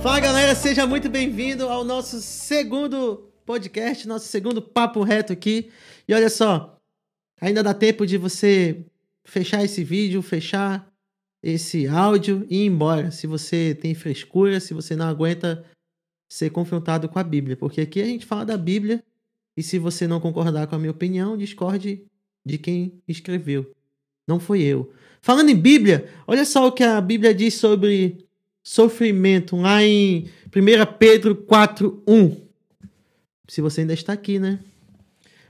Fala galera, seja muito bem-vindo ao nosso segundo podcast, nosso segundo papo reto aqui. E olha só, ainda dá tempo de você fechar esse vídeo, fechar esse áudio e ir embora. Se você tem frescura, se você não aguenta ser confrontado com a Bíblia, porque aqui a gente fala da Bíblia e se você não concordar com a minha opinião, discorde de quem escreveu. Não foi eu. Falando em Bíblia, olha só o que a Bíblia diz sobre sofrimento, lá em 1 Pedro 4:1. Se você ainda está aqui, né?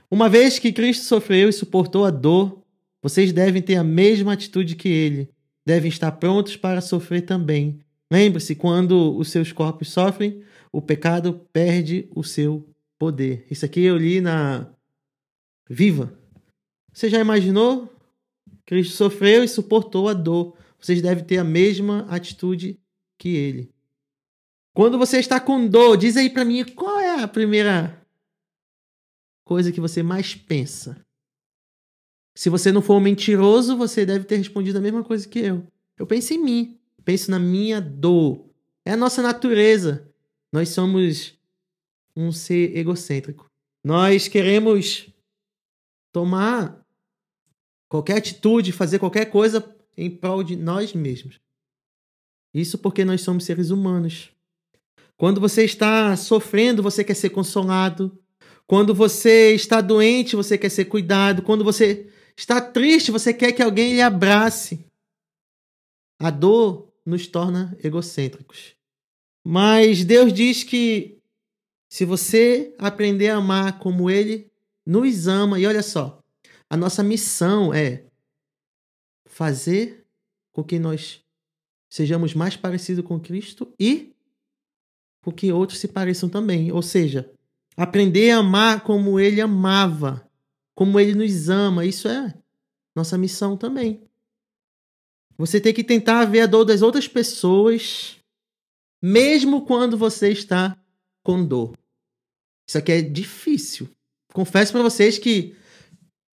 Uma vez que Cristo sofreu e suportou a dor, vocês devem ter a mesma atitude que ele. Devem estar prontos para sofrer também. Lembre-se, quando os seus corpos sofrem, o pecado perde o seu poder. Isso aqui eu li na Viva. Você já imaginou? Cristo sofreu e suportou a dor. Vocês devem ter a mesma atitude que ele. Quando você está com dor, diz aí para mim qual é a primeira coisa que você mais pensa. Se você não for um mentiroso, você deve ter respondido a mesma coisa que eu. Eu penso em mim, penso na minha dor. É a nossa natureza. Nós somos um ser egocêntrico. Nós queremos tomar qualquer atitude, fazer qualquer coisa em prol de nós mesmos. Isso porque nós somos seres humanos. Quando você está sofrendo, você quer ser consolado. Quando você está doente, você quer ser cuidado. Quando você está triste, você quer que alguém lhe abrace. A dor nos torna egocêntricos. Mas Deus diz que se você aprender a amar como Ele nos ama, e olha só, a nossa missão é fazer com que nós sejamos mais parecidos com Cristo e com que outros se pareçam também. Ou seja, aprender a amar como Ele amava, como Ele nos ama. Isso é nossa missão também. Você tem que tentar ver a dor das outras pessoas, mesmo quando você está com dor. Isso aqui é difícil. Confesso para vocês que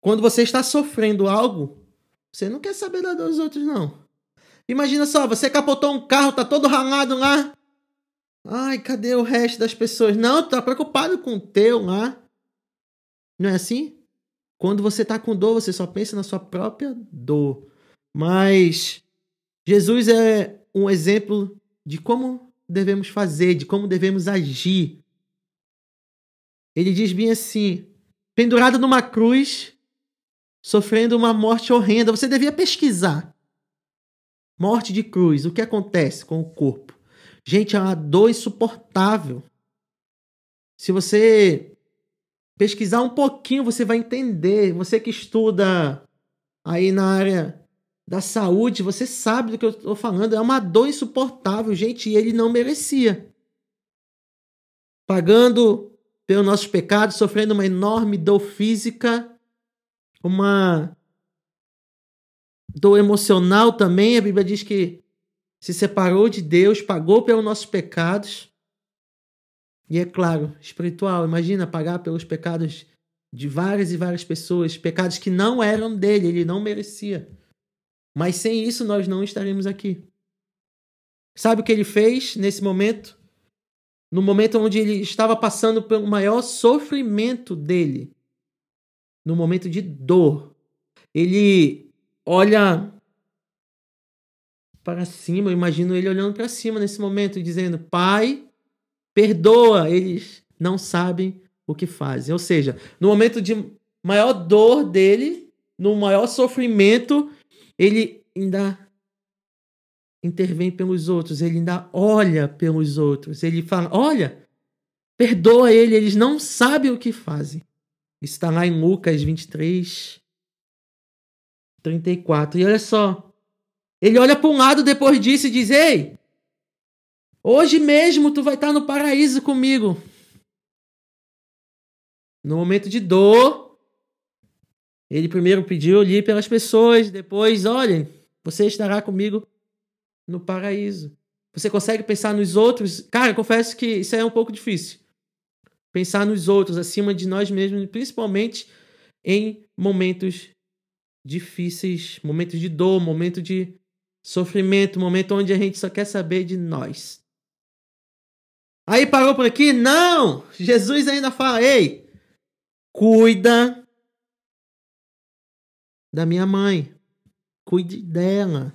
quando você está sofrendo algo, você não quer saber da dor dos outros, não. Imagina só, você capotou um carro, tá todo ralado lá. Ai, cadê o resto das pessoas? Não, tá preocupado com o teu lá. Não é assim? Quando você tá com dor, você só pensa na sua própria dor. Mas Jesus é um exemplo de como devemos fazer, de como devemos agir. Ele diz bem assim: pendurado numa cruz, sofrendo uma morte horrenda. Você devia pesquisar. Morte de cruz, o que acontece com o corpo? Gente, é uma dor insuportável. Se você pesquisar um pouquinho, você vai entender. Você que estuda aí na área da saúde, você sabe do que eu estou falando. É uma dor insuportável, gente, e ele não merecia. Pagando pelos nossos pecados, sofrendo uma enorme dor física, uma dor emocional também. A Bíblia diz que se separou de Deus, pagou pelos nossos pecados. E é claro, espiritual. Imagina pagar pelos pecados de várias e várias pessoas, pecados que não eram dele, ele não merecia. Mas sem isso nós não estaremos aqui. Sabe o que ele fez nesse momento? No momento onde ele estava passando pelo maior sofrimento dele, no momento de dor, ele olha para cima, eu imagino ele olhando para cima nesse momento dizendo: Pai, perdoa, eles não sabem o que fazem. Ou seja, no momento de maior dor dele, no maior sofrimento, ele ainda intervém pelos outros, ele ainda olha pelos outros, ele fala: Olha, perdoa ele, eles não sabem o que fazem. Está lá em Lucas 23, 34. E olha só, ele olha para um lado depois disso e diz: Ei, hoje mesmo tu vai estar no paraíso comigo. No momento de dor, ele primeiro pediu ali pelas pessoas, depois, olhem, você estará comigo no paraíso. Você consegue pensar nos outros? Cara, confesso que isso é um pouco difícil. Pensar nos outros acima de nós mesmos, principalmente em momentos difíceis, momentos de dor, momento de sofrimento, momento onde a gente só quer saber de nós. Aí parou por aqui? Não! Jesus ainda fala: ei, cuida da minha mãe. Cuide dela.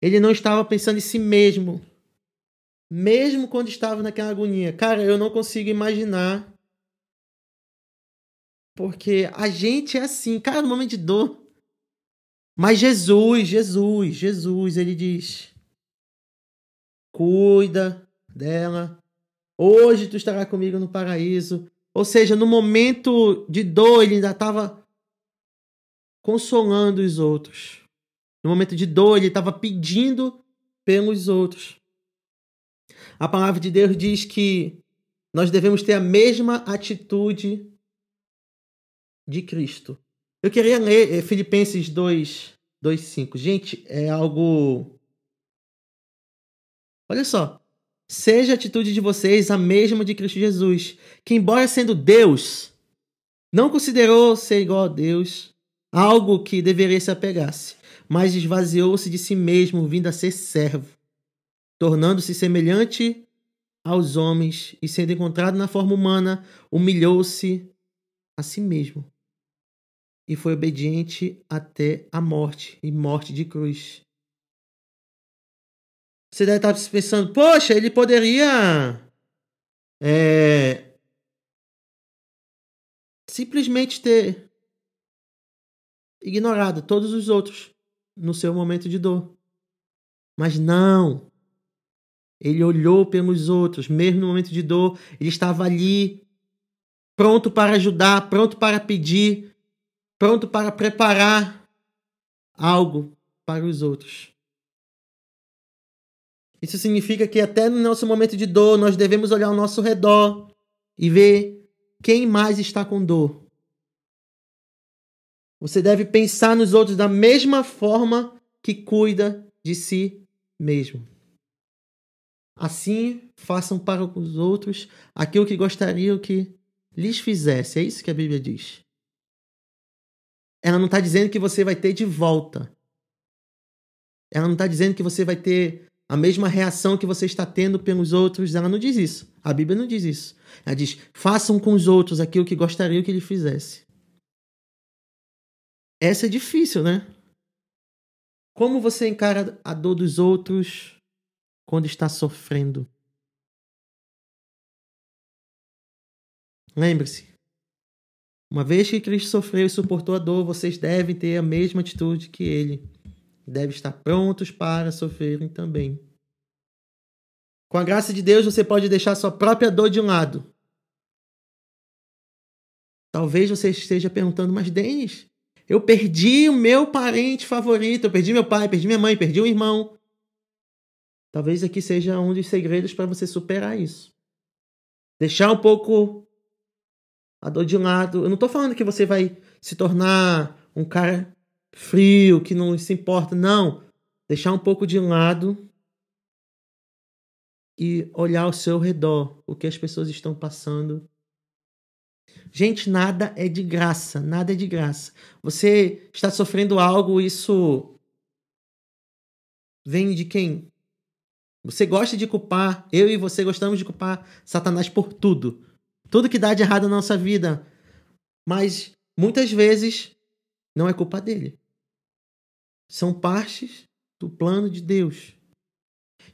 Ele não estava pensando em si mesmo. Mesmo quando estava naquela agonia. Cara, eu não consigo imaginar. Porque a gente é assim, cara, no momento de dor. Mas Jesus, Jesus, Jesus, ele diz: cuida dela. Hoje tu estará comigo no paraíso. Ou seja, no momento de dor, ele ainda estava consolando os outros. No momento de dor, ele estava pedindo pelos outros. A palavra de Deus diz que nós devemos ter a mesma atitude de Cristo. Eu queria ler eh, Filipenses 2, 2, 5. Gente, é algo. Olha só. Seja a atitude de vocês a mesma de Cristo Jesus, que, embora sendo Deus, não considerou ser igual a Deus algo que deveria se apegar-se, mas esvaziou-se de si mesmo, vindo a ser servo, tornando-se semelhante aos homens e, sendo encontrado na forma humana, humilhou-se a si mesmo e foi obediente até a morte e morte de cruz. Você deve estar pensando, poxa, ele poderia é, simplesmente ter ignorado todos os outros no seu momento de dor. Mas não. Ele olhou pelos outros, mesmo no momento de dor, ele estava ali, pronto para ajudar, pronto para pedir, pronto para preparar algo para os outros. Isso significa que até no nosso momento de dor, nós devemos olhar ao nosso redor e ver quem mais está com dor. Você deve pensar nos outros da mesma forma que cuida de si mesmo. Assim, façam para os outros aquilo que gostariam que lhes fizesse. É isso que a Bíblia diz ela não está dizendo que você vai ter de volta. Ela não está dizendo que você vai ter a mesma reação que você está tendo pelos outros. Ela não diz isso. A Bíblia não diz isso. Ela diz: façam com os outros aquilo que gostariam que ele fizesse. Essa é difícil, né? Como você encara a dor dos outros quando está sofrendo? Lembre-se, uma vez que Cristo sofreu e suportou a dor, vocês devem ter a mesma atitude que ele. Devem estar prontos para sofrerem também. Com a graça de Deus, você pode deixar sua própria dor de um lado. Talvez você esteja perguntando, mas Denis, eu perdi o meu parente favorito, eu perdi meu pai, perdi minha mãe, perdi um irmão. Talvez aqui seja um dos segredos para você superar isso. Deixar um pouco a dor de lado. Eu não tô falando que você vai se tornar um cara frio, que não se importa. Não. Deixar um pouco de lado e olhar ao seu redor, o que as pessoas estão passando. Gente, nada é de graça, nada é de graça. Você está sofrendo algo, isso vem de quem? Você gosta de culpar, eu e você gostamos de culpar Satanás por tudo tudo que dá de errado na nossa vida. Mas muitas vezes não é culpa dele. São partes do plano de Deus.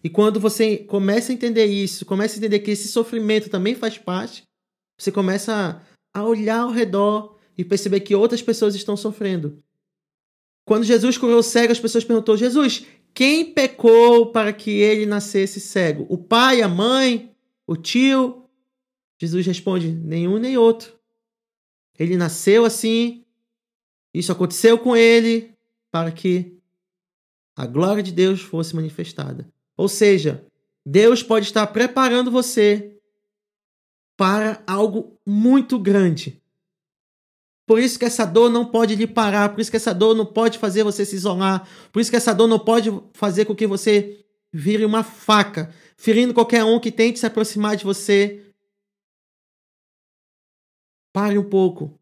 E quando você começa a entender isso, começa a entender que esse sofrimento também faz parte, você começa a olhar ao redor e perceber que outras pessoas estão sofrendo. Quando Jesus curou o cego, as pessoas perguntou: Jesus, quem pecou para que ele nascesse cego? O pai, a mãe, o tio? Jesus responde: nenhum nem outro. Ele nasceu assim, isso aconteceu com ele para que a glória de Deus fosse manifestada. Ou seja, Deus pode estar preparando você para algo muito grande. Por isso que essa dor não pode lhe parar, por isso que essa dor não pode fazer você se isolar, por isso que essa dor não pode fazer com que você vire uma faca, ferindo qualquer um que tente se aproximar de você, Pare um pouco.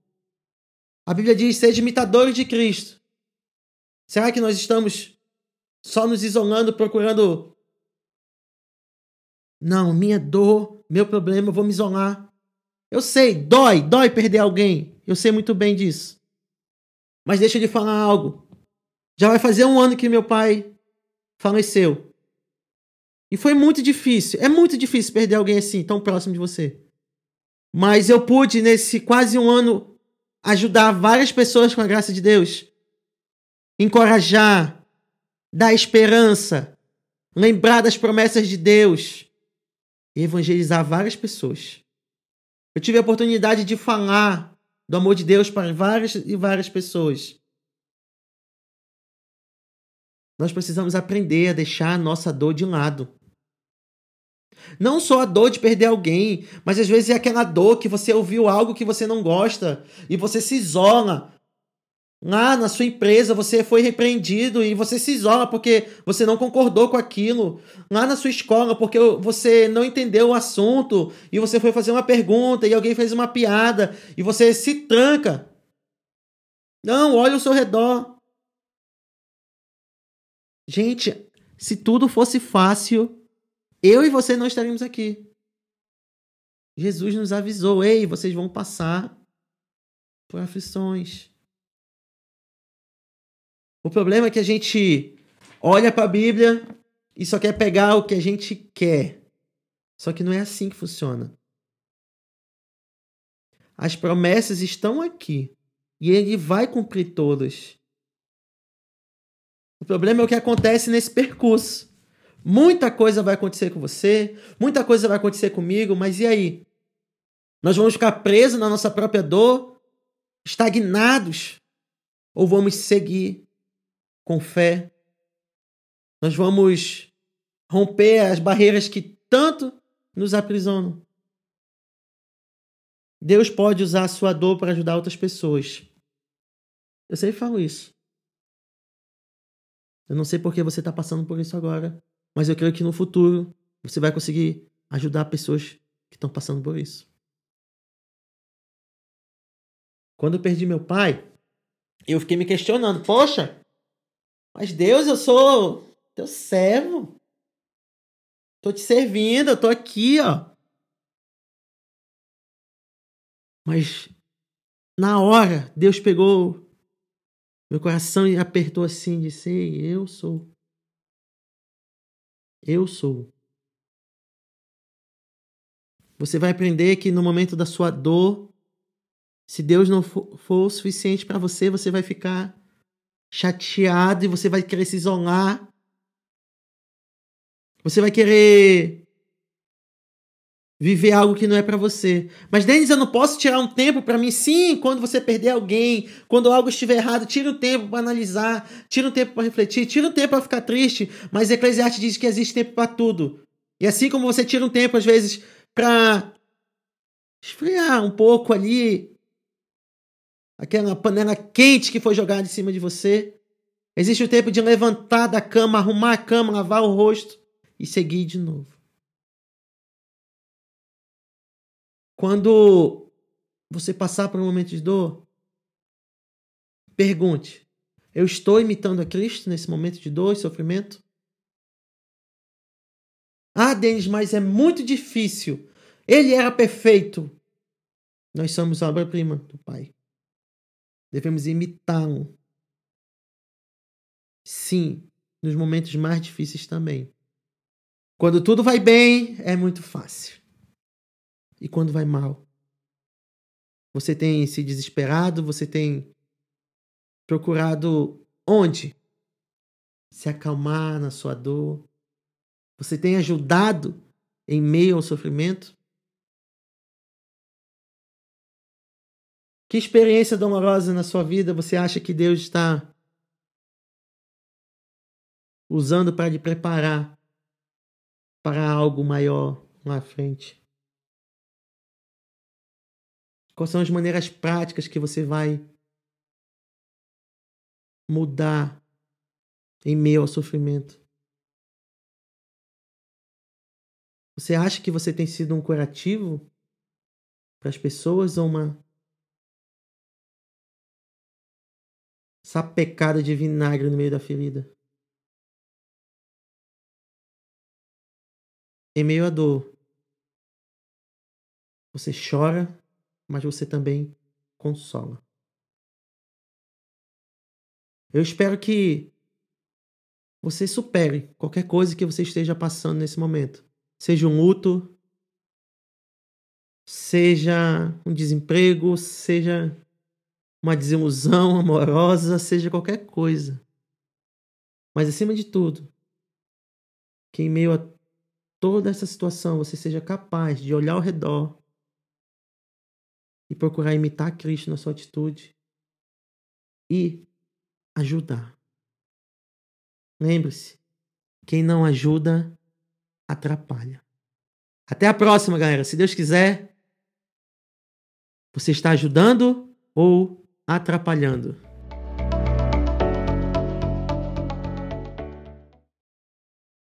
A Bíblia diz: seja imitadores de Cristo. Será que nós estamos só nos isolando, procurando Não, minha dor, meu problema, eu vou me isolar. Eu sei, dói, dói perder alguém. Eu sei muito bem disso. Mas deixa eu lhe falar algo. Já vai fazer um ano que meu pai faleceu. E foi muito difícil. É muito difícil perder alguém assim, tão próximo de você. Mas eu pude, nesse quase um ano, ajudar várias pessoas com a graça de Deus. Encorajar, dar esperança, lembrar das promessas de Deus e evangelizar várias pessoas. Eu tive a oportunidade de falar do amor de Deus para várias e várias pessoas. Nós precisamos aprender a deixar a nossa dor de lado. Não só a dor de perder alguém, mas às vezes é aquela dor que você ouviu algo que você não gosta e você se isola. Lá na sua empresa você foi repreendido e você se isola porque você não concordou com aquilo. Lá na sua escola porque você não entendeu o assunto e você foi fazer uma pergunta e alguém fez uma piada e você se tranca. Não, olha ao seu redor. Gente, se tudo fosse fácil, eu e você não estaríamos aqui. Jesus nos avisou: ei, vocês vão passar por aflições. O problema é que a gente olha para a Bíblia e só quer pegar o que a gente quer. Só que não é assim que funciona. As promessas estão aqui e ele vai cumprir todas. O problema é o que acontece nesse percurso. Muita coisa vai acontecer com você, muita coisa vai acontecer comigo, mas e aí? Nós vamos ficar presos na nossa própria dor, estagnados, ou vamos seguir com fé? Nós vamos romper as barreiras que tanto nos aprisionam. Deus pode usar a sua dor para ajudar outras pessoas. Eu sempre falo isso. Eu não sei por que você está passando por isso agora. Mas eu creio que no futuro você vai conseguir ajudar pessoas que estão passando por isso. Quando eu perdi meu pai, eu fiquei me questionando: poxa, mas Deus, eu sou teu servo. Tô te servindo, eu tô aqui, ó. Mas na hora, Deus pegou meu coração e apertou assim, disse: Eu sou. Eu sou. Você vai aprender que no momento da sua dor, se Deus não for, o suficiente para você, você vai ficar chateado e você vai querer se isolar. Você vai querer viver algo que não é para você. Mas Denis, eu não posso tirar um tempo para mim. Sim, quando você perder alguém, quando algo estiver errado, tira um tempo para analisar, tira um tempo para refletir, tira um tempo para ficar triste. Mas Eclesiastes diz que existe tempo para tudo. E assim como você tira um tempo às vezes para esfriar um pouco ali aquela panela quente que foi jogada em cima de você, existe o tempo de levantar da cama, arrumar a cama, lavar o rosto e seguir de novo. Quando você passar por um momento de dor, pergunte: eu estou imitando a Cristo nesse momento de dor e sofrimento? Ah, Denis, mas é muito difícil. Ele era perfeito. Nós somos a obra-prima do Pai. Devemos imitá-lo. Sim, nos momentos mais difíceis também. Quando tudo vai bem, é muito fácil e quando vai mal. Você tem se desesperado, você tem procurado onde? Se acalmar na sua dor. Você tem ajudado em meio ao sofrimento? Que experiência dolorosa na sua vida você acha que Deus está usando para lhe preparar para algo maior lá à frente? Quais são as maneiras práticas que você vai mudar em meio ao sofrimento? Você acha que você tem sido um curativo para as pessoas ou uma sapecada de vinagre no meio da ferida? em meio à dor, você chora, mas você também consola. Eu espero que você supere qualquer coisa que você esteja passando nesse momento. Seja um luto, seja um desemprego, seja uma desilusão amorosa, seja qualquer coisa. Mas acima de tudo, que em meio a toda essa situação você seja capaz de olhar ao redor e procurar imitar Cristo na sua atitude e ajudar. Lembre-se, quem não ajuda, atrapalha. Até a próxima, galera. Se Deus quiser, você está ajudando ou atrapalhando?